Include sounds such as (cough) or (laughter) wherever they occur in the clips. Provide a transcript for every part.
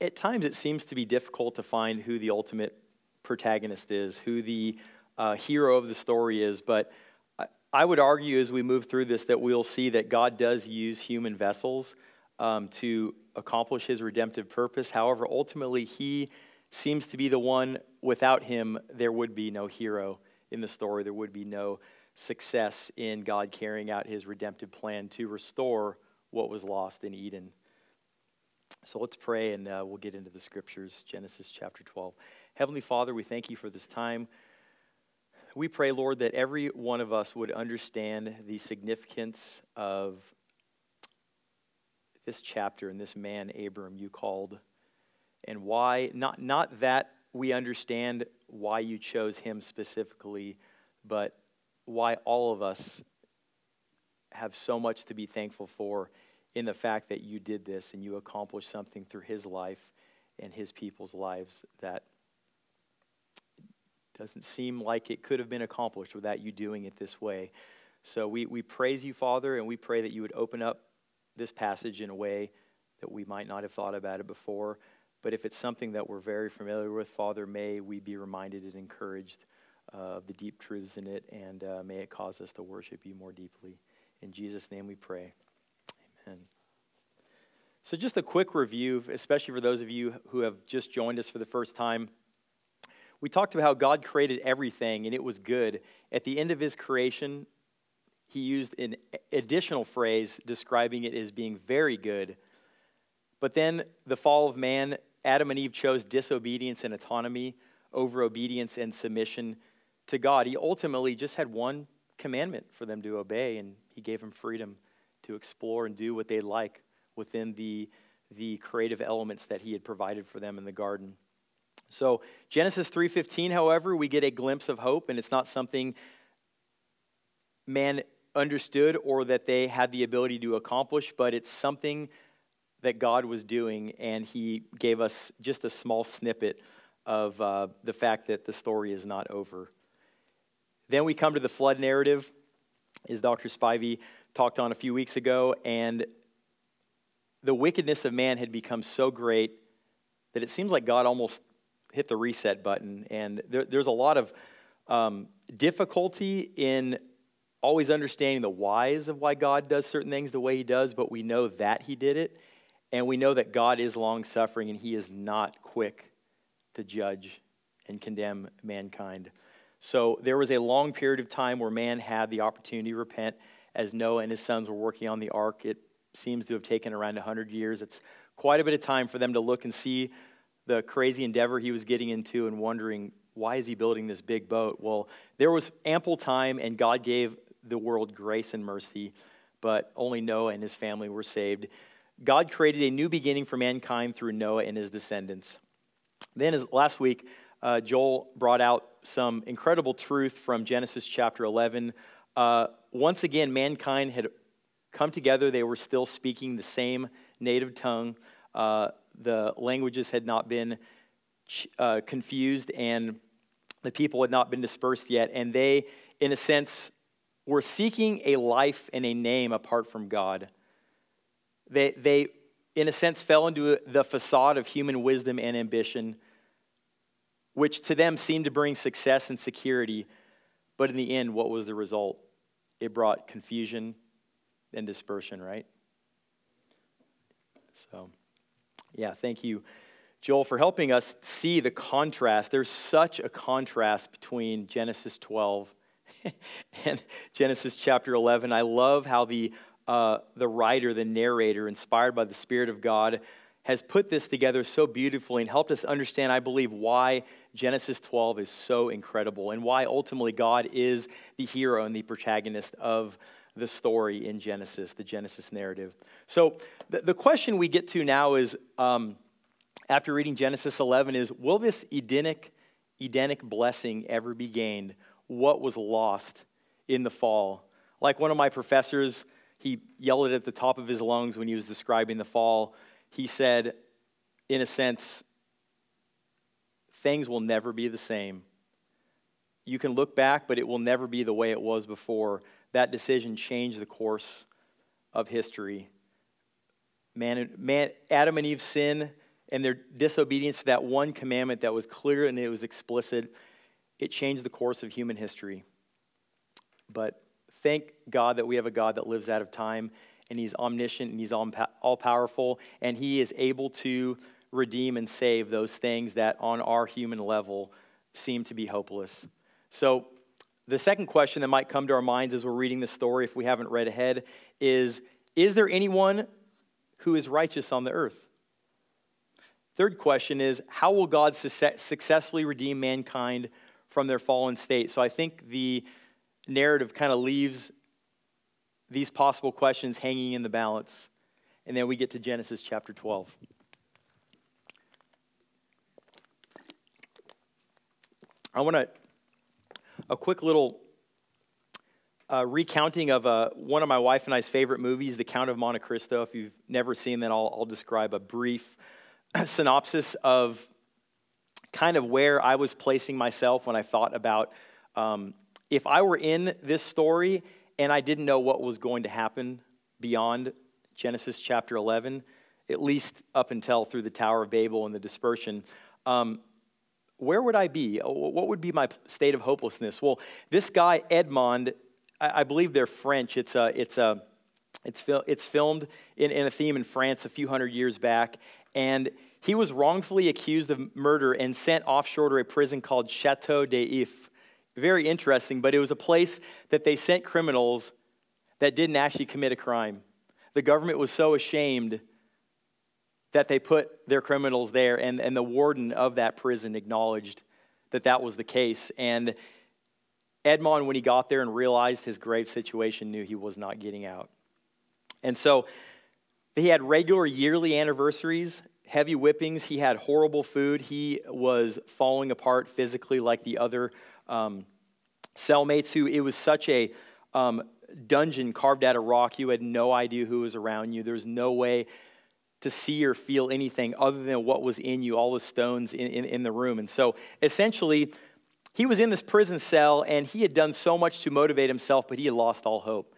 at times it seems to be difficult to find who the ultimate protagonist is, who the uh, hero of the story is. But I, I, would argue as we move through this that we'll see that God does use human vessels um, to accomplish his redemptive purpose. However, ultimately, he seems to be the one without him, there would be no hero in the story. There would be no success in God carrying out his redemptive plan to restore what was lost in Eden. So let's pray and uh, we'll get into the scriptures. Genesis chapter 12. Heavenly Father, we thank you for this time. We pray, Lord, that every one of us would understand the significance of this chapter and this man, Abram, you called, and why, not, not that we understand why you chose him specifically, but why all of us have so much to be thankful for in the fact that you did this and you accomplished something through his life and his people's lives that doesn't seem like it could have been accomplished without you doing it this way. So we, we praise you, Father, and we pray that you would open up this passage in a way that we might not have thought about it before. But if it's something that we're very familiar with, Father, may we be reminded and encouraged of the deep truths in it, and uh, may it cause us to worship you more deeply. In Jesus' name we pray. So, just a quick review, especially for those of you who have just joined us for the first time. We talked about how God created everything and it was good. At the end of his creation, he used an additional phrase describing it as being very good. But then the fall of man Adam and Eve chose disobedience and autonomy over obedience and submission to God. He ultimately just had one commandment for them to obey, and He gave them freedom to explore and do what they like within the, the creative elements that He had provided for them in the garden. So Genesis 3:15 however we get a glimpse of hope and it's not something man understood or that they had the ability to accomplish but it's something that God was doing, and he gave us just a small snippet of uh, the fact that the story is not over. Then we come to the flood narrative, as Dr. Spivey talked on a few weeks ago, and the wickedness of man had become so great that it seems like God almost hit the reset button. And there, there's a lot of um, difficulty in always understanding the whys of why God does certain things the way He does, but we know that He did it. And we know that God is long suffering and he is not quick to judge and condemn mankind. So there was a long period of time where man had the opportunity to repent as Noah and his sons were working on the ark. It seems to have taken around 100 years. It's quite a bit of time for them to look and see the crazy endeavor he was getting into and wondering, why is he building this big boat? Well, there was ample time, and God gave the world grace and mercy, but only Noah and his family were saved. God created a new beginning for mankind through Noah and his descendants. Then, as last week, uh, Joel brought out some incredible truth from Genesis chapter 11. Uh, once again, mankind had come together. They were still speaking the same native tongue. Uh, the languages had not been uh, confused, and the people had not been dispersed yet. And they, in a sense, were seeking a life and a name apart from God. They, they, in a sense, fell into the facade of human wisdom and ambition, which to them seemed to bring success and security. But in the end, what was the result? It brought confusion and dispersion, right? So, yeah, thank you, Joel, for helping us see the contrast. There's such a contrast between Genesis 12 (laughs) and Genesis chapter 11. I love how the uh, the writer, the narrator, inspired by the Spirit of God, has put this together so beautifully and helped us understand, I believe, why Genesis 12 is so incredible and why ultimately God is the hero and the protagonist of the story in Genesis, the Genesis narrative. So, the, the question we get to now is um, after reading Genesis 11 is will this Edenic, Edenic blessing ever be gained? What was lost in the fall? Like one of my professors, he yelled it at the top of his lungs when he was describing the fall. He said, in a sense, things will never be the same. You can look back, but it will never be the way it was before. That decision changed the course of history. Man, man, Adam and Eve's sin and their disobedience to that one commandment that was clear and it was explicit, it changed the course of human history. But thank God that we have a God that lives out of time and he's omniscient and he's all powerful and he is able to redeem and save those things that on our human level seem to be hopeless. So, the second question that might come to our minds as we're reading this story, if we haven't read ahead, is Is there anyone who is righteous on the earth? Third question is How will God successfully redeem mankind from their fallen state? So, I think the narrative kind of leaves these possible questions hanging in the balance. And then we get to Genesis chapter 12. I want to, a quick little uh, recounting of uh, one of my wife and I's favorite movies, The Count of Monte Cristo. If you've never seen that, I'll, I'll describe a brief (clears throat) synopsis of kind of where I was placing myself when I thought about um, if I were in this story and I didn't know what was going to happen beyond Genesis chapter 11, at least up until through the Tower of Babel and the dispersion. Um, where would I be? What would be my state of hopelessness? Well, this guy, Edmond, I, I believe they're French. It's, a, it's, a, it's, fil- it's filmed in, in a theme in France a few hundred years back. And he was wrongfully accused of murder and sent offshore to a prison called Chateau d'If. Very interesting, but it was a place that they sent criminals that didn't actually commit a crime. The government was so ashamed that they put their criminals there, and, and the warden of that prison acknowledged that that was the case. And Edmond, when he got there and realized his grave situation, knew he was not getting out. And so he had regular yearly anniversaries, heavy whippings. He had horrible food. He was falling apart physically like the other um, cellmates who it was such a um, dungeon carved out of rock. You had no idea who was around you. There was no way to see or feel anything other than what was in you, all the stones in, in, in, the room. And so essentially, he was in this prison cell and he had done so much to motivate himself, but he had lost all hope.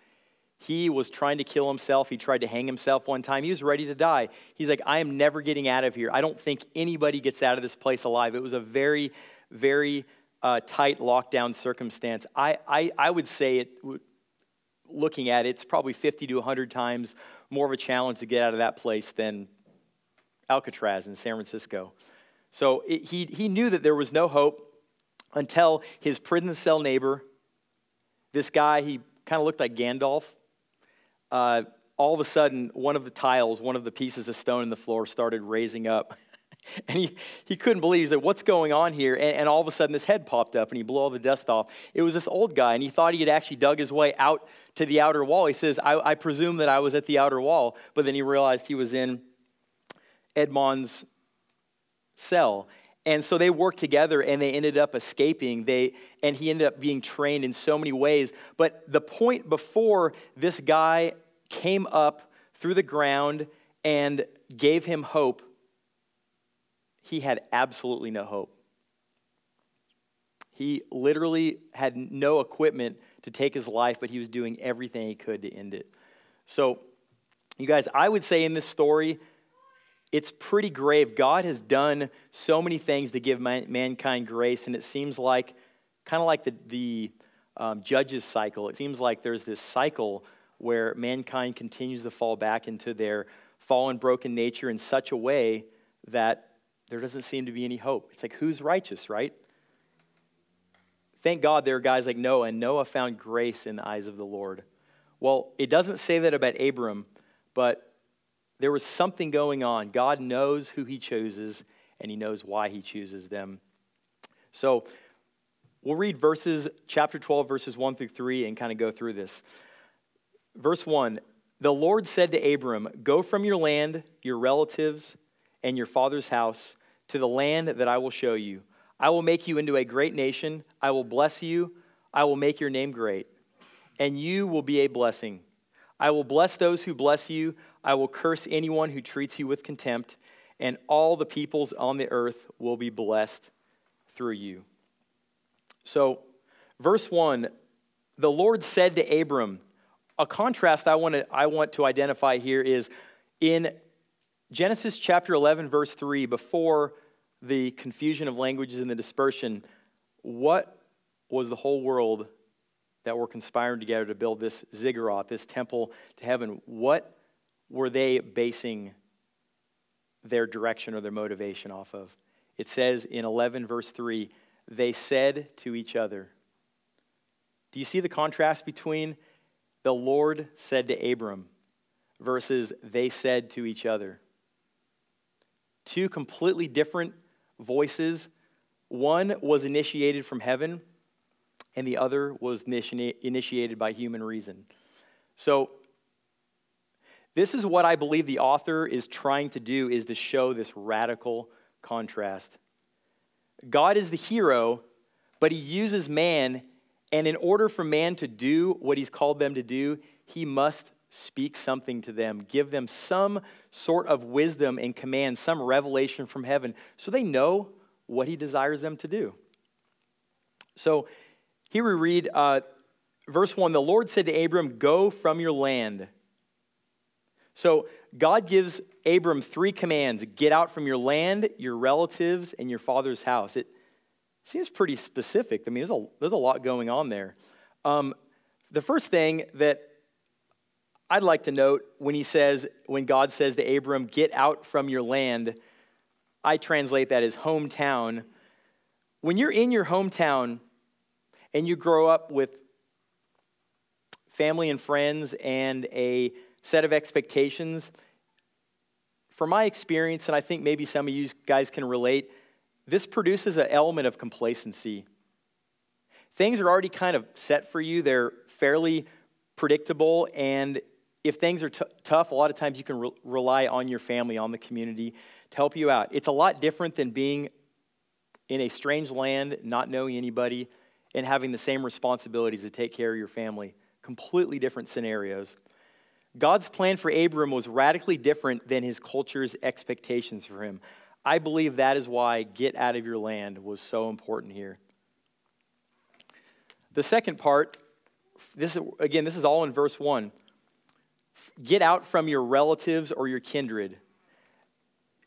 He was trying to kill himself. He tried to hang himself one time. He was ready to die. He's like, I am never getting out of here. I don't think anybody gets out of this place alive. It was a very, very uh, tight lockdown circumstance. I, I, I would say it, looking at it, it's probably 50 to 100 times more of a challenge to get out of that place than Alcatraz in San Francisco. So it, he, he knew that there was no hope until his prison cell neighbor, this guy, he kind of looked like Gandalf. Uh, all of a sudden, one of the tiles, one of the pieces of stone in the floor started raising up. (laughs) (laughs) and he, he couldn't believe, he said, What's going on here? And, and all of a sudden, this head popped up and he blew all the dust off. It was this old guy, and he thought he had actually dug his way out to the outer wall. He says, I, I presume that I was at the outer wall, but then he realized he was in Edmond's cell. And so they worked together and they ended up escaping. They, and he ended up being trained in so many ways. But the point before this guy came up through the ground and gave him hope, he had absolutely no hope. He literally had no equipment to take his life, but he was doing everything he could to end it. So, you guys, I would say in this story, it's pretty grave. God has done so many things to give man- mankind grace, and it seems like, kind of like the, the um, judges cycle, it seems like there's this cycle where mankind continues to fall back into their fallen, broken nature in such a way that there doesn't seem to be any hope. It's like, who's righteous, right? Thank God there are guys like Noah, and Noah found grace in the eyes of the Lord. Well, it doesn't say that about Abram, but there was something going on. God knows who he chooses, and he knows why he chooses them. So we'll read verses, chapter 12, verses 1 through 3, and kind of go through this. Verse 1 The Lord said to Abram, Go from your land, your relatives, and your father's house to the land that I will show you. I will make you into a great nation. I will bless you. I will make your name great, and you will be a blessing. I will bless those who bless you. I will curse anyone who treats you with contempt, and all the peoples on the earth will be blessed through you. So, verse 1 the Lord said to Abram, a contrast I want to, I want to identify here is in Genesis chapter 11, verse 3, before the confusion of languages and the dispersion, what was the whole world that were conspiring together to build this ziggurat, this temple to heaven? What were they basing their direction or their motivation off of? It says in 11, verse 3, they said to each other. Do you see the contrast between the Lord said to Abram versus they said to each other? Two completely different voices. One was initiated from heaven, and the other was initiated by human reason. So, this is what I believe the author is trying to do is to show this radical contrast. God is the hero, but he uses man, and in order for man to do what he's called them to do, he must speak something to them, give them some sort of wisdom and command, some revelation from heaven, so they know what he desires them to do. So here we read uh, verse 1 The Lord said to Abram, Go from your land. So God gives Abram three commands get out from your land, your relatives, and your father's house. It seems pretty specific. I mean, there's a, there's a lot going on there. Um, the first thing that I'd like to note when he says, when God says to Abram, get out from your land, I translate that as hometown. When you're in your hometown and you grow up with family and friends and a set of expectations, from my experience, and I think maybe some of you guys can relate, this produces an element of complacency. Things are already kind of set for you, they're fairly predictable, and if things are t- tough, a lot of times you can re- rely on your family, on the community to help you out. It's a lot different than being in a strange land, not knowing anybody, and having the same responsibilities to take care of your family. Completely different scenarios. God's plan for Abram was radically different than his culture's expectations for him. I believe that is why get out of your land was so important here. The second part, this again, this is all in verse 1 get out from your relatives or your kindred.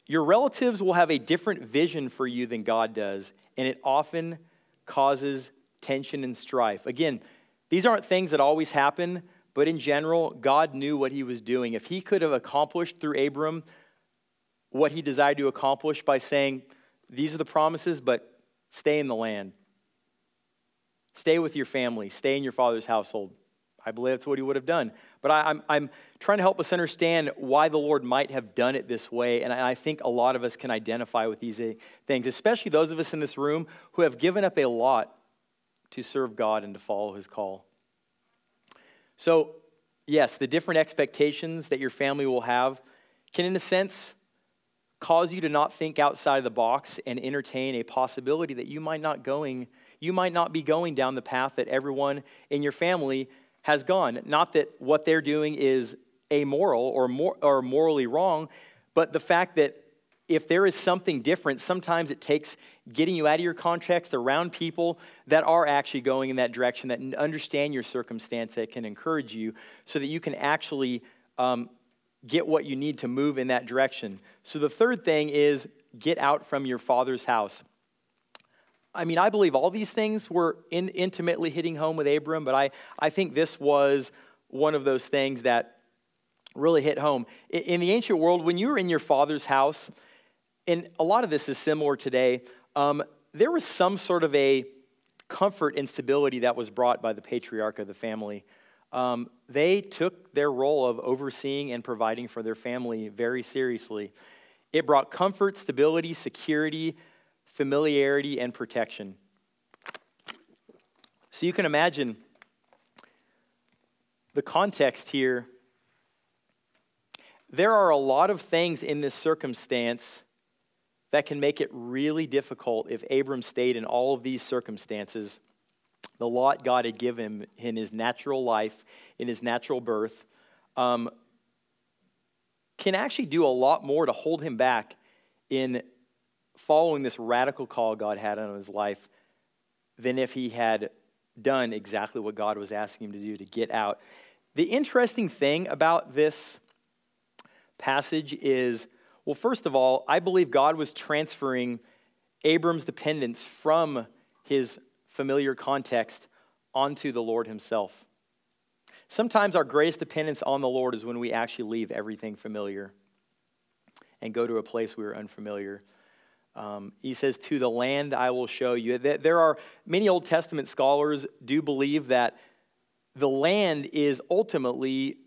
Your relatives will have a different vision for you than God does, and it often causes tension and strife. Again, these aren't things that always happen, but in general, God knew what he was doing. If he could have accomplished through Abram what he desired to accomplish by saying, These are the promises, but stay in the land, stay with your family, stay in your father's household. I believe that's what he would have done. But I, am I'm, I'm trying to help us understand why the Lord might have done it this way. And I think a lot of us can identify with these uh, things, especially those of us in this room who have given up a lot to serve God and to follow his call. So, yes, the different expectations that your family will have can, in a sense, cause you to not think outside of the box and entertain a possibility that you might not going you might not be going down the path that everyone in your family has gone. Not that what they're doing is amoral or, mor- or morally wrong, but the fact that if there is something different, sometimes it takes getting you out of your context around people that are actually going in that direction, that understand your circumstance, that can encourage you, so that you can actually um, get what you need to move in that direction. So the third thing is get out from your father's house. I mean, I believe all these things were in, intimately hitting home with Abram, but I, I think this was one of those things that really hit home. In, in the ancient world, when you were in your father's house, and a lot of this is similar today, um, there was some sort of a comfort and stability that was brought by the patriarch of the family. Um, they took their role of overseeing and providing for their family very seriously. It brought comfort, stability, security, familiarity, and protection. So you can imagine the context here. there are a lot of things in this circumstance that can make it really difficult if Abram stayed in all of these circumstances. The lot God had given him in his natural life, in his natural birth, um, can actually do a lot more to hold him back in following this radical call God had on his life than if he had done exactly what God was asking him to do to get out. The interesting thing about this passage is well, first of all, I believe God was transferring Abram's dependence from his familiar context onto the Lord himself. Sometimes our greatest dependence on the Lord is when we actually leave everything familiar and go to a place we are unfamiliar. Um, he says, To the land I will show you. There are many Old Testament scholars do believe that the land is ultimately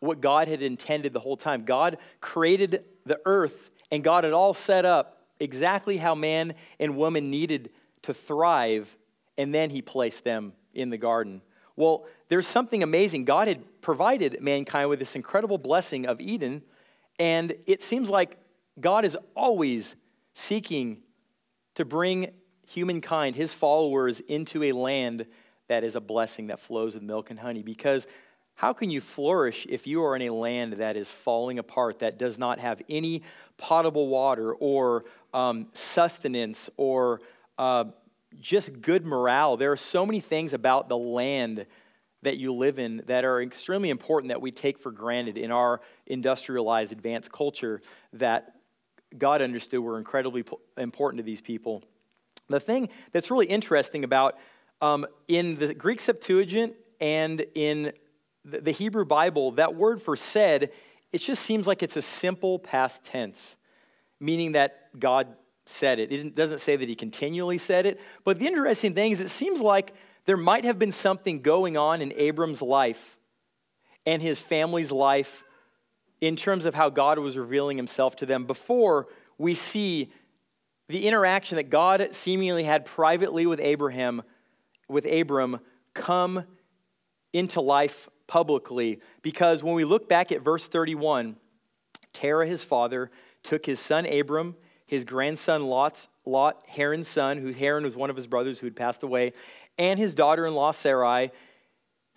what God had intended the whole time. God created the earth, and God had all set up exactly how man and woman needed to thrive, and then He placed them in the garden. Well, there's something amazing. God had provided mankind with this incredible blessing of Eden, and it seems like God is always seeking to bring humankind, his followers, into a land that is a blessing that flows with milk and honey. Because how can you flourish if you are in a land that is falling apart, that does not have any potable water or um, sustenance or uh, just good morale? There are so many things about the land that you live in that are extremely important that we take for granted in our industrialized advanced culture that God understood were incredibly important to these people. The thing that's really interesting about um, in the Greek Septuagint and in the Hebrew Bible, that word for said, it just seems like it's a simple past tense, meaning that God said it. It doesn't say that he continually said it. But the interesting thing is, it seems like there might have been something going on in Abram's life and his family's life in terms of how God was revealing himself to them before we see the interaction that God seemingly had privately with Abraham, with Abram, come into life publicly. Because when we look back at verse 31, Terah, his father, took his son Abram, his grandson Lot, Lot, Haran's son, who Haran was one of his brothers who had passed away, and his daughter in law Sarai,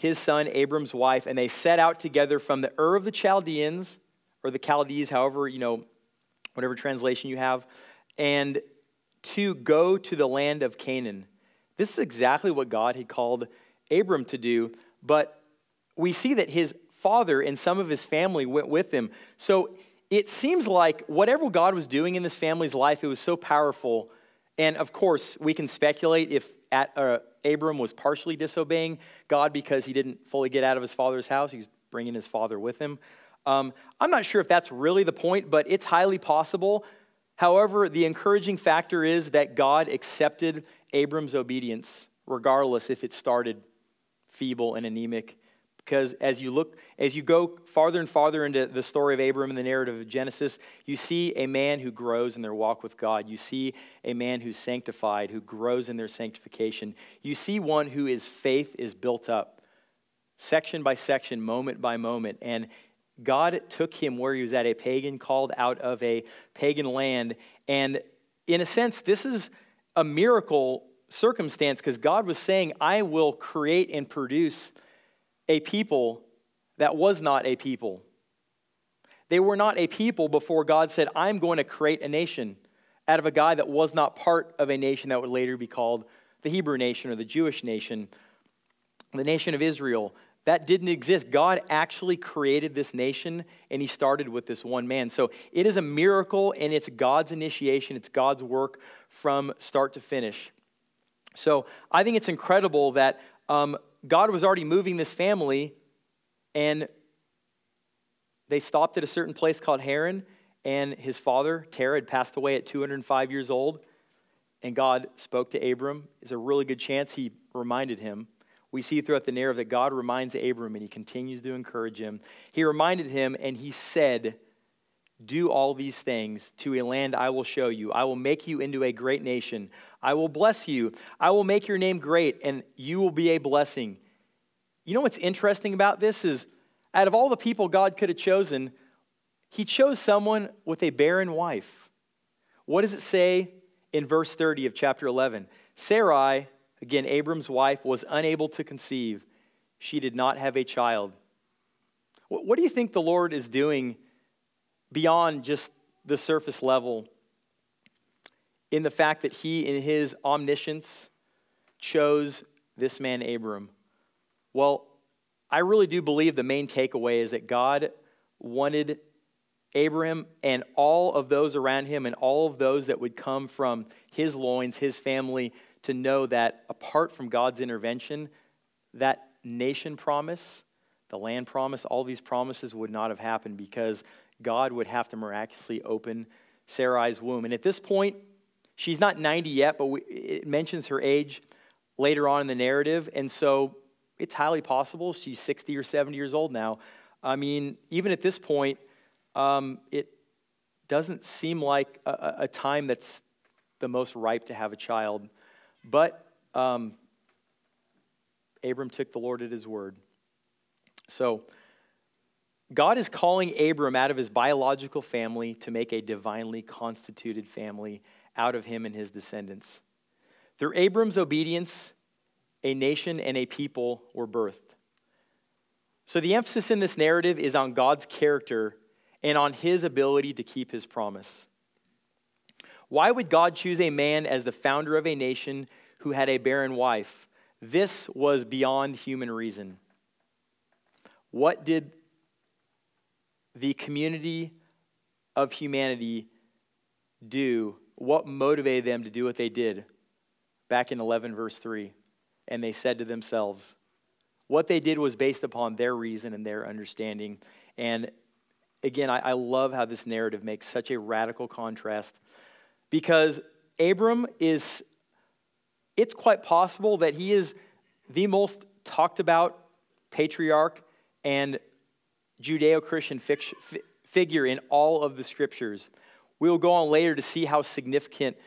his son Abram's wife, and they set out together from the Ur of the Chaldeans, or the Chaldees, however, you know, whatever translation you have, and to go to the land of Canaan. This is exactly what God had called Abram to do, but we see that his father and some of his family went with him. So it seems like whatever God was doing in this family's life, it was so powerful. And of course, we can speculate if at, uh, Abram was partially disobeying God because he didn't fully get out of his father's house. He was bringing his father with him. Um, I'm not sure if that's really the point, but it's highly possible. However, the encouraging factor is that God accepted Abram's obedience, regardless if it started feeble and anemic because as you look as you go farther and farther into the story of abram and the narrative of genesis you see a man who grows in their walk with god. You see a man who's sanctified who grows in their sanctification. You see one who his faith is built up section by section moment by moment. And god took him where he was at a pagan called out of a pagan land. And in a sense this is a miracle circumstance because god was saying i will create and produce a people that was not a people. They were not a people before God said, I'm going to create a nation out of a guy that was not part of a nation that would later be called the Hebrew nation or the Jewish nation, the nation of Israel. That didn't exist. God actually created this nation and he started with this one man. So it is a miracle and it's God's initiation, it's God's work from start to finish. So I think it's incredible that um, God was already moving this family, and they stopped at a certain place called Haran, and his father, Terah, had passed away at 205 years old. And God spoke to Abram. It's a really good chance he reminded him. We see throughout the narrative that God reminds Abram and he continues to encourage him. He reminded him and he said, do all these things to a land I will show you. I will make you into a great nation. I will bless you. I will make your name great, and you will be a blessing. You know what's interesting about this is out of all the people God could have chosen, he chose someone with a barren wife. What does it say in verse 30 of chapter 11? Sarai, again, Abram's wife, was unable to conceive. She did not have a child. What do you think the Lord is doing beyond just the surface level in the fact that he, in his omniscience, chose this man, Abram? Well, I really do believe the main takeaway is that God wanted Abraham and all of those around him and all of those that would come from his loins, his family, to know that apart from God's intervention, that nation promise, the land promise, all these promises would not have happened because God would have to miraculously open Sarai's womb. And at this point, she's not 90 yet, but we, it mentions her age later on in the narrative. And so it's highly possible she's 60 or 70 years old now. I mean, even at this point, um, it doesn't seem like a, a, time that's the most ripe to have a child. But um, Abram took the Lord at his word. So, God is calling Abram out of his biological family to make a divinely constituted family out of him and his descendants. Through Abram's obedience, a nation and a people were birthed. So the emphasis in this narrative is on God's character and on his ability to keep his promise. Why would God choose a man as the founder of a nation who had a barren wife? This was beyond human reason. What did the community of humanity do? What motivated them to do what they did? Back in 11, verse 3. And they said to themselves, what they did was based upon their reason and their understanding. And again, I, I love how this narrative makes such a radical contrast because Abram is, it's quite possible that he is the most talked about patriarch and Judeo Christian figure in all of the scriptures. We will go on later to see how significant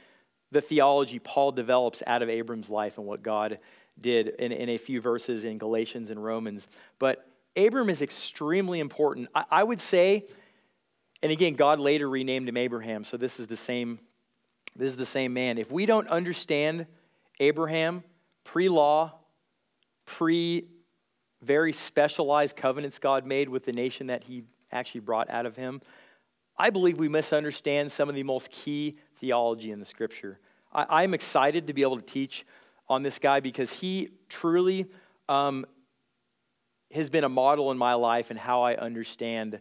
the theology Paul develops out of Abram's life and what God did in, in a few verses in Galatians and Romans. But Abram is extremely important. I, I would say, and again, God later renamed him Abraham, so this is the same, this is the same man. If we don't understand Abraham pre-law, pre very specialized covenants God made with the nation that he actually brought out of him, I believe we misunderstand some of the most key theology in the scripture. I, am excited to be able to teach on this guy because he truly um, has been a model in my life and how I understand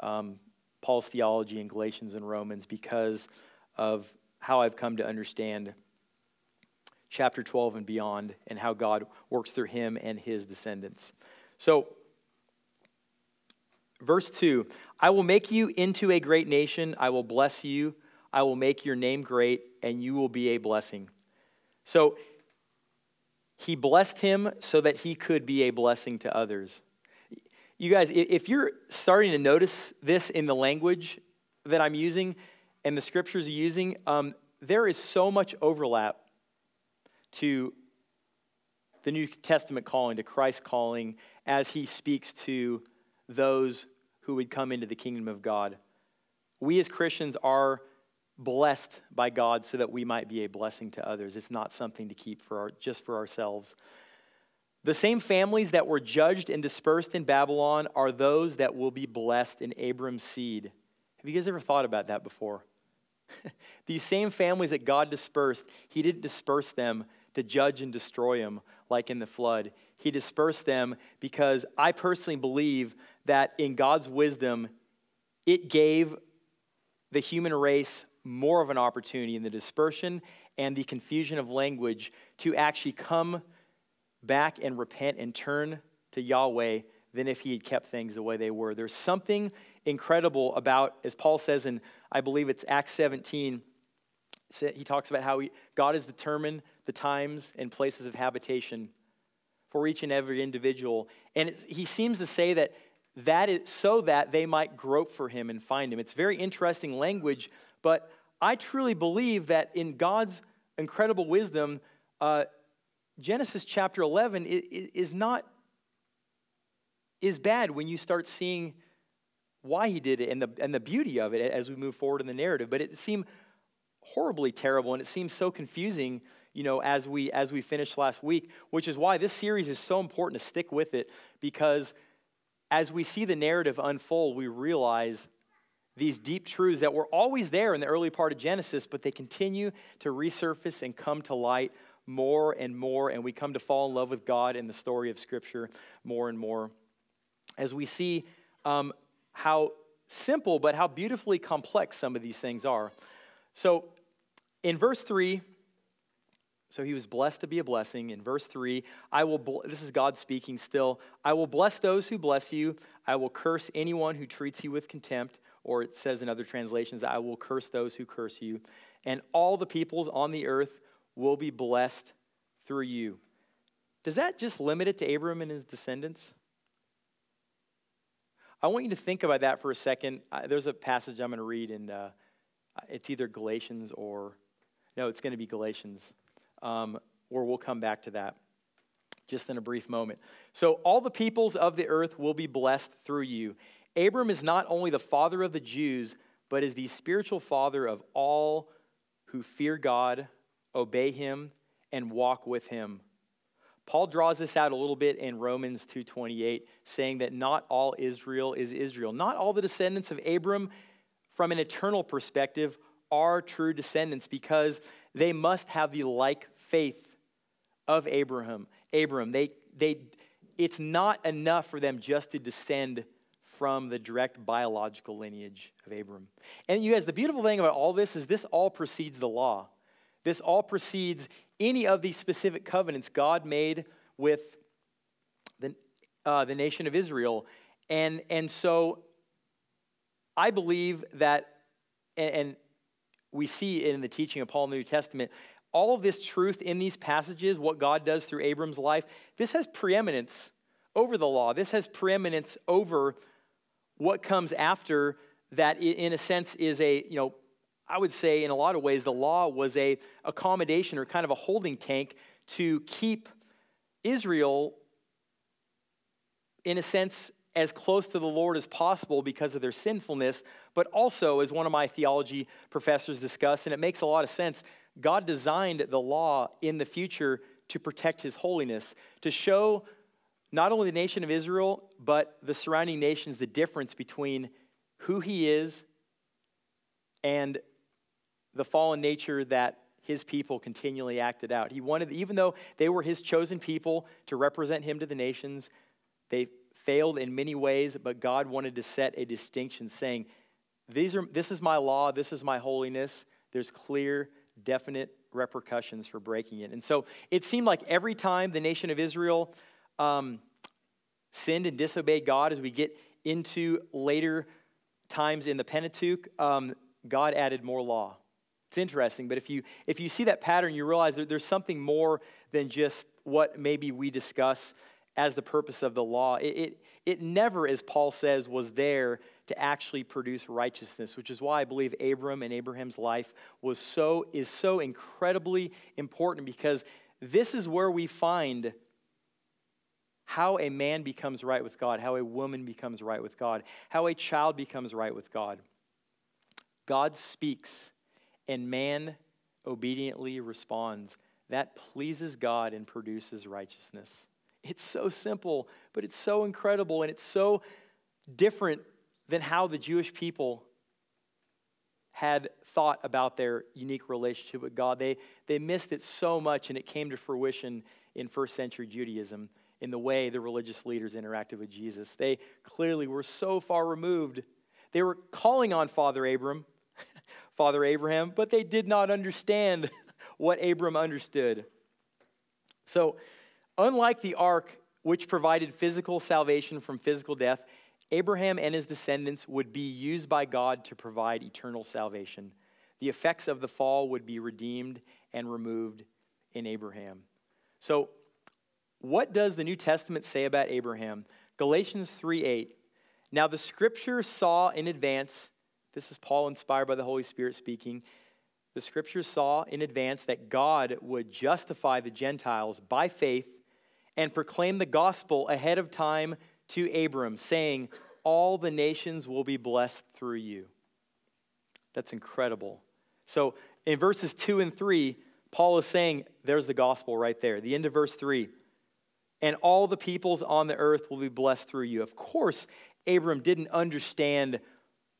um, Paul's theology in Galatians and Romans because of how I've come to understand chapter 12 and beyond and how God works through him and his descendants. So, verse 2 I will make you into a great nation, I will bless you, I will make your name great, and you will be a blessing. So, he blessed him so that he could be a blessing to others. You guys, if you're starting to notice this in the language that I'm using and the scriptures are using, um, there is so much overlap to the New Testament calling, to Christ's calling, as he speaks to those who would come into the kingdom of God. We as Christians are blessed by God so that we might be a blessing to others. It's not something to keep for our, just for ourselves. The same families that were judged and dispersed in Babylon are those that will be blessed in Abram's seed. Have you guys ever thought about that before? (laughs) These same families that God dispersed, He didn't disperse them to judge and destroy them like in the flood. He dispersed them because I personally believe that in God's wisdom, it gave the human race more of an opportunity in the dispersion and the confusion of language to actually come back and repent and turn to Yahweh than if he had kept things the way they were. There's something incredible about, as Paul says in, I believe it's Acts 17, he talks about how he, God has determined the times and places of habitation for each and every individual. And he seems to say that that is so that they might grope for him and find him. It's very interesting language, but I truly believe that in God's incredible wisdom, uh, Genesis chapter 11 is not is bad when you start seeing why he did it and the, and the beauty of it as we move forward in the narrative. But it seemed horribly terrible and it seems so confusing you know as we as we finished last week which is why this series is so important to stick with it because as we see the narrative unfold we realize these deep truths that were always there in the early part of genesis but they continue to resurface and come to light more and more and we come to fall in love with god and the story of scripture more and more as we see um, how simple but how beautifully complex some of these things are. So in verse 3, so he was blessed to be a blessing. In verse 3, I will bl- this is God speaking still. I will bless those who bless you. I will curse anyone who treats you with contempt, or it says in other translations, I will curse those who curse you. And all the peoples on the earth will be blessed through you. Does that just limit it to Abram and his descendants? I want you to think about that for a second. there's a passage I'm going to read, and uh, it's either Galatians or, no, it's going to be Galatians, um, or we'll come back to that just in a brief moment. So, all the peoples of the earth will be blessed through you. Abram is not only the father of the Jews, but is the spiritual father of all who fear God, obey him, and walk with him. Paul draws this out a little bit in Romans 2:28 saying that not all Israel is Israel. Not all the descendants of Abram from an eternal perspective are true descendants because they must have the like faith of Abraham. Abram, they they it's not enough for them just to descend from the direct biological lineage of Abram. And you guys, the beautiful thing about all this is this all precedes the law. This all precedes any of these specific covenants God made with the, uh, the nation of Israel. And, and so I believe that, and, and we see in the teaching of Paul in the New Testament, all of this truth in these passages, what God does through Abram's life, this has preeminence over the law. This has preeminence over what comes after that in a sense is a you know I would say, in a lot of ways, the law was a accommodation or kind of a holding tank to keep Israel, in a sense, as close to the Lord as possible because of their sinfulness, but also, as one of my theology professors discussed, and it makes a lot of sense, God designed the law in the future to protect his holiness, to show not only the nation of Israel, but the surrounding nations the difference between who he is and the fallen nature that his people continually acted out. He wanted, even though they were his chosen people to represent him to the nations, they failed in many ways, but God wanted to set a distinction saying, These are, This is my law, this is my holiness. There's clear, definite repercussions for breaking it. And so it seemed like every time the nation of Israel um, sinned and disobeyed God, as we get into later times in the Pentateuch, um, God added more law. It's interesting, but if you if you see that pattern, you realize that there's something more than just what maybe we discuss as the purpose of the law. It, it, it never, as Paul says, was there to actually produce righteousness, which is why I believe Abram and Abraham's life was so is so incredibly important because this is where we find how a man becomes right with God, how a woman becomes right with God, how a child becomes right with God. God speaks and man obediently responds, that pleases God and produces righteousness. It's so simple, but it's so incredible and it's so different than how the Jewish people had thought about their unique relationship with God. They, they missed it so much, and it came to fruition in first century Judaism in the way the religious leaders interacted with Jesus. They clearly were so far removed. They were calling on Father Abram, (laughs) Father Abraham, but they did not understand (laughs) what Abram understood. So, unlike the ark, which provided physical salvation from physical death, Abraham and his descendants would be used by God to provide eternal salvation. The effects of the fall would be redeemed and removed in Abraham. So, what does the New Testament say about Abraham? Galatians 3 8. Now, the scripture saw in advance this is Paul inspired by the Holy Spirit speaking. The scriptures saw in advance that God would justify the Gentiles by faith and proclaim the gospel ahead of time to Abram, saying, all the nations will be blessed through you. That's incredible. So in verses 2 and 3, Paul is saying, there's the gospel right there. The end of verse 3 and all the peoples on the earth will be blessed through you. Of course, Abram didn't understand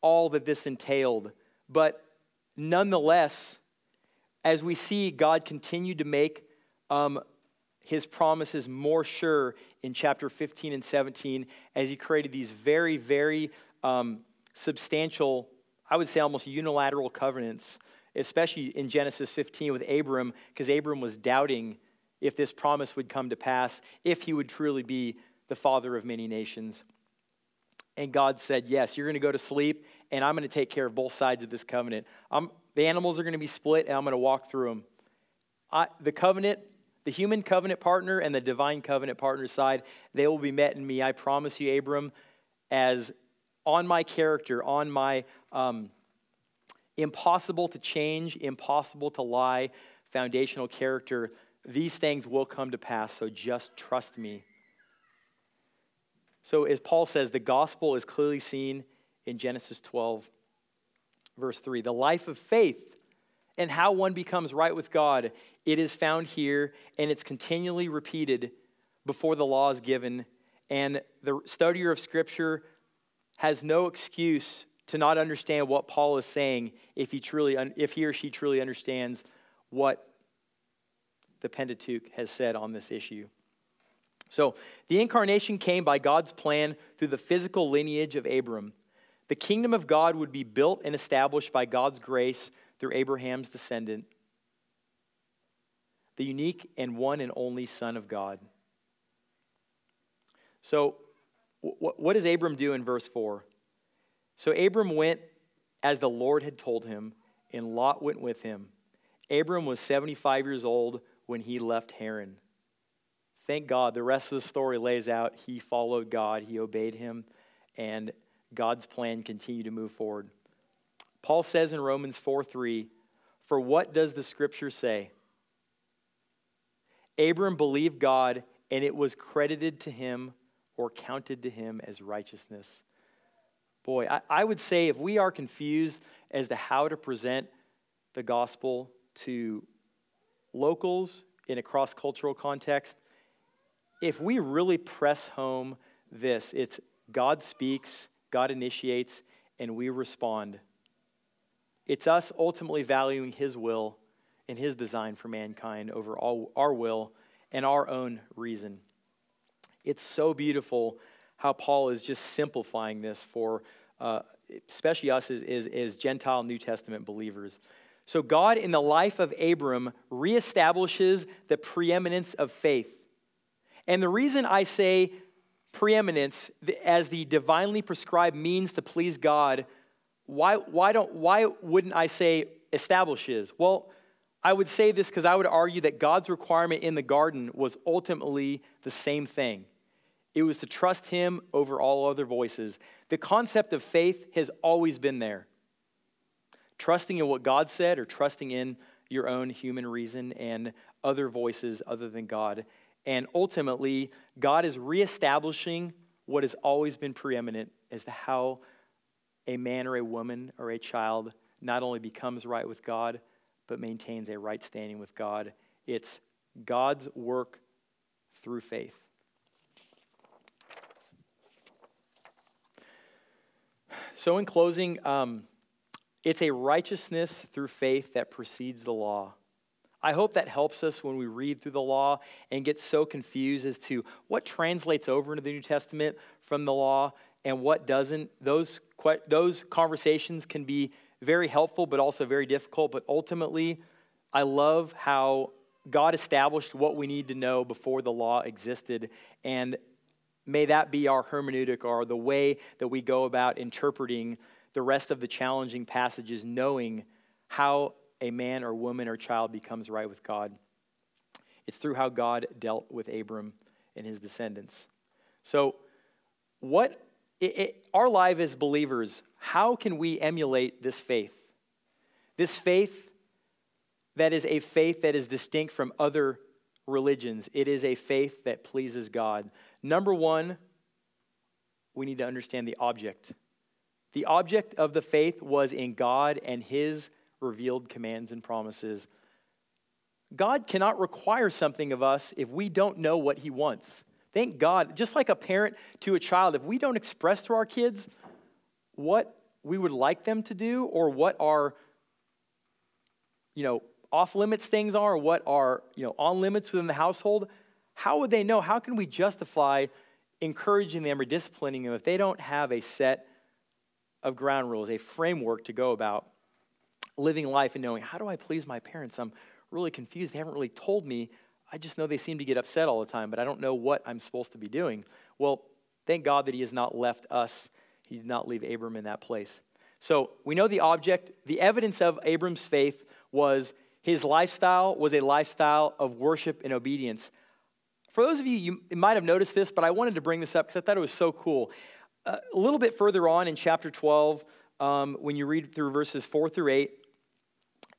all that this entailed, but nonetheless, as we see God continue to make um, his promises more sure in chapter 15 and 17, as he created these very, very um, substantial, I would say almost unilateral covenants, especially in Genesis 15 with Abram, because Abram was doubting if this promise would come to pass, if he would truly be the father of many nations. And God said, Yes, you're going to go to sleep, and I'm going to take care of both sides of this covenant. I'm, the animals are going to be split, and I'm going to walk through them. I, the covenant, the human covenant partner and the divine covenant partner side, they will be met in me. I promise you, Abram, as on my character, on my um, impossible to change, impossible to lie foundational character these things will come to pass, so just trust me. So, as Paul says, the gospel is clearly seen in Genesis 12, verse 3. The life of faith and how one becomes right with God, it is found here, and it's continually repeated before the law is given. And the studier of Scripture has no excuse to not understand what Paul is saying if he, truly, if he or she truly understands what the Pentateuch has said on this issue. So, the incarnation came by God's plan through the physical lineage of Abram. The kingdom of God would be built and established by God's grace through Abraham's descendant, the unique and one and only Son of God. So, what does Abram do in verse 4? So, Abram went as the Lord had told him, and Lot went with him. Abram was 75 years old when he left Haran. Thank God, the rest of the story lays out he followed God, he obeyed him, and God's plan continued to move forward. Paul says in Romans 4 3, For what does the scripture say? Abram believed God, and it was credited to him or counted to him as righteousness. Boy, I, I would say if we are confused as to how to present the gospel to locals in a cross cultural context, if we really press home this, it's God speaks, God initiates, and we respond. It's us ultimately valuing His will and His design for mankind over all our will and our own reason. It's so beautiful how Paul is just simplifying this for uh, especially us as, as, as Gentile New Testament believers. So, God, in the life of Abram, reestablishes the preeminence of faith. And the reason I say preeminence as the divinely prescribed means to please God, why, why, don't, why wouldn't I say establishes? Well, I would say this because I would argue that God's requirement in the garden was ultimately the same thing. It was to trust Him over all other voices. The concept of faith has always been there trusting in what God said or trusting in your own human reason and other voices other than God. And ultimately, God is reestablishing what has always been preeminent as to how a man or a woman or a child not only becomes right with God, but maintains a right standing with God. It's God's work through faith. So, in closing, um, it's a righteousness through faith that precedes the law. I hope that helps us when we read through the law and get so confused as to what translates over into the New Testament from the law and what doesn't. Those, those conversations can be very helpful, but also very difficult. But ultimately, I love how God established what we need to know before the law existed. And may that be our hermeneutic or the way that we go about interpreting the rest of the challenging passages, knowing how a man or woman or child becomes right with God. It's through how God dealt with Abram and his descendants. So, what it, it, our life as believers, how can we emulate this faith? This faith that is a faith that is distinct from other religions. It is a faith that pleases God. Number one, we need to understand the object. The object of the faith was in God and His revealed commands and promises. God cannot require something of us if we don't know what He wants. Thank God, just like a parent to a child, if we don't express to our kids what we would like them to do or what our you know off limits things are, what are you know on limits within the household, how would they know? How can we justify encouraging them or disciplining them if they don't have a set of ground rules, a framework to go about living life and knowing how do I please my parents? I'm really confused. They haven't really told me. I just know they seem to get upset all the time, but I don't know what I'm supposed to be doing. Well, thank God that He has not left us. He did not leave Abram in that place. So we know the object, the evidence of Abram's faith was his lifestyle was a lifestyle of worship and obedience. For those of you, you might have noticed this, but I wanted to bring this up because I thought it was so cool. Uh, a little bit further on in chapter 12, um, when you read through verses 4 through 8,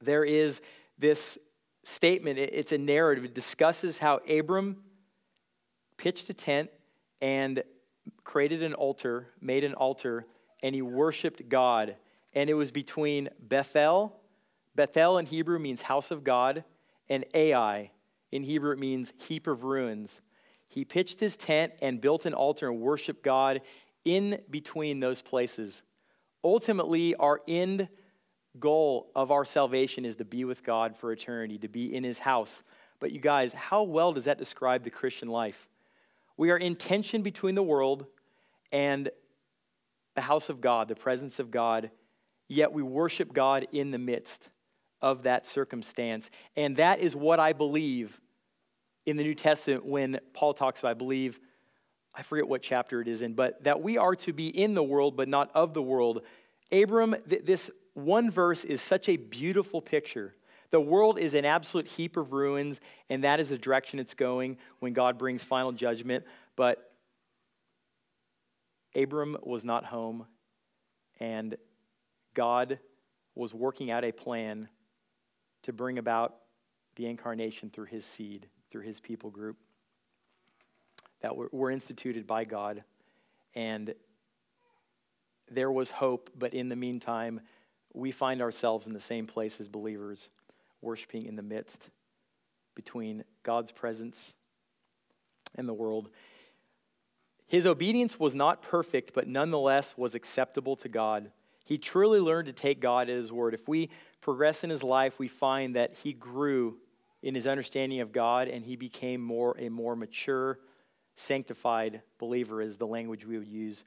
there is this statement. It's a narrative. It discusses how Abram pitched a tent and created an altar, made an altar, and he worshiped God. And it was between Bethel, Bethel in Hebrew means house of God, and Ai in Hebrew it means heap of ruins. He pitched his tent and built an altar and worshiped God in between those places. Ultimately, our end goal of our salvation is to be with God for eternity, to be in his house. But you guys, how well does that describe the Christian life? We are in tension between the world and the house of God, the presence of God, yet we worship God in the midst of that circumstance. And that is what I believe in the New Testament when Paul talks about, I believe, I forget what chapter it is in, but that we are to be in the world, but not of the world. Abram, th- this one verse is such a beautiful picture. The world is an absolute heap of ruins, and that is the direction it's going when God brings final judgment. But Abram was not home, and God was working out a plan to bring about the incarnation through his seed, through his people group that were, instituted by God. And there was hope, but in the meantime, we find ourselves in the same place as believers, worshiping in the midst between God's presence and the world. His obedience was not perfect, but nonetheless was acceptable to God. He truly learned to take God at His word. If we progress in his life, we find that he grew in his understanding of God and he became more a more mature, sanctified believer, is the language we would use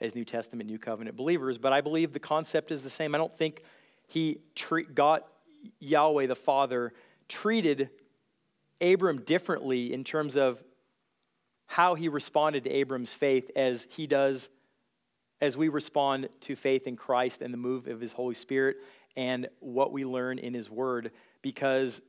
as New Testament, New Covenant believers. But I believe the concept is the same. I don't think he treat, got Yahweh the Father treated Abram differently in terms of how he responded to Abram's faith as he does as we respond to faith in Christ and the move of his Holy Spirit and what we learn in His Word because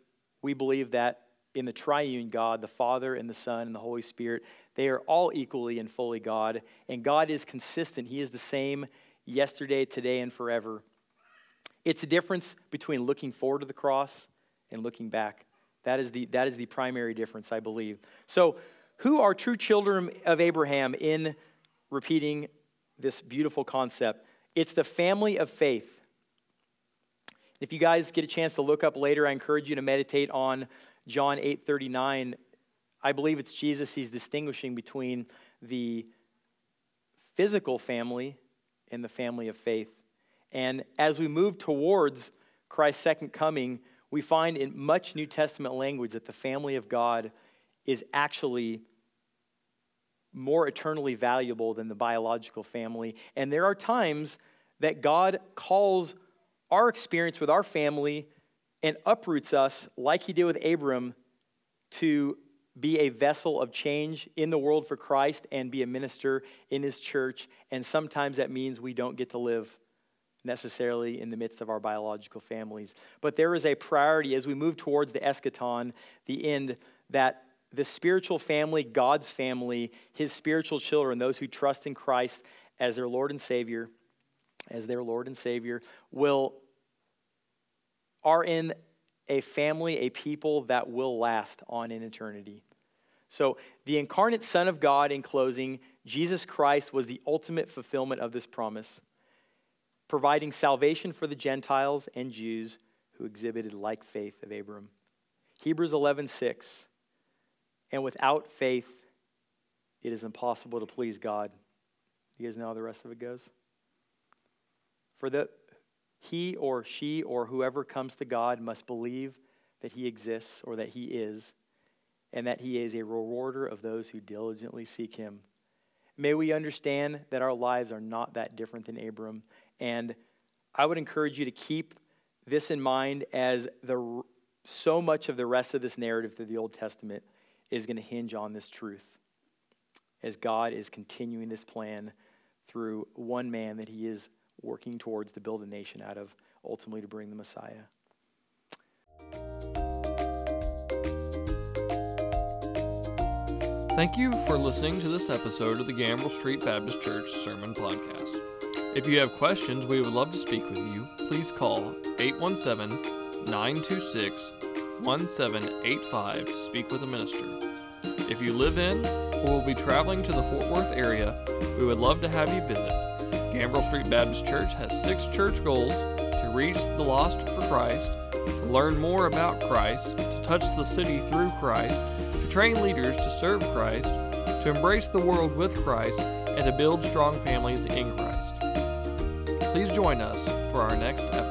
we believe that in the triune God, the Father and the Son and the Holy Spirit, they are all equally and fully God. And God is consistent, He is the same yesterday, today, and forever. It's a difference between looking forward to the cross and looking back. That is the, that is the primary difference, I believe. So, who are true children of Abraham in repeating this beautiful concept? It's the family of faith. If you guys get a chance to look up later, I encourage you to meditate on John 8:39. I believe it's Jesus he's distinguishing between the physical family and the family of faith. And as we move towards Christ's second coming, we find in much New Testament language that the family of God is actually more eternally valuable than the biological family. And there are times that God calls our experience with our family and uproots us, like he did with Abram, to be a vessel of change in the world for Christ and be a minister in his church. And sometimes that means we don't get to live necessarily in the midst of our biological families. But there is a priority as we move towards the eschaton, the end, that the spiritual family, God's family, his spiritual children, those who trust in Christ as their Lord and Savior, as their Lord and Savior, will are in a family, a people that will last on in eternity. So, the incarnate Son of God, in closing, Jesus Christ was the ultimate fulfillment of this promise, providing salvation for the Gentiles and Jews who exhibited like faith of Abram. Hebrews 11:6 And without faith it is impossible to please God. You guys know how the rest of it goes? For the he or she or whoever comes to God must believe that he exists or that he is and that he is a rewarder of those who diligently seek him. May we understand that our lives are not that different than Abram. And I would encourage you to keep this in mind as the, so much of the rest of this narrative through the Old Testament is going to hinge on this truth. As God is continuing this plan through one man that he is working towards to build a nation out of, ultimately to bring the Messiah. Thank you for listening to this episode of the Gambrell Street Baptist Church Sermon Podcast. If you have questions, we would love to speak with you. Please call 817 926 1785 to speak with a minister. If you live in or will be traveling to the Fort Worth area, we would love to have you visit. Gambrell Street Baptist Church has six church goals to reach the lost for Christ, to learn more about Christ, to touch the city through Christ, to train leaders to serve Christ, to embrace the world with Christ, and to build strong families in Christ. Please join us for our next episode.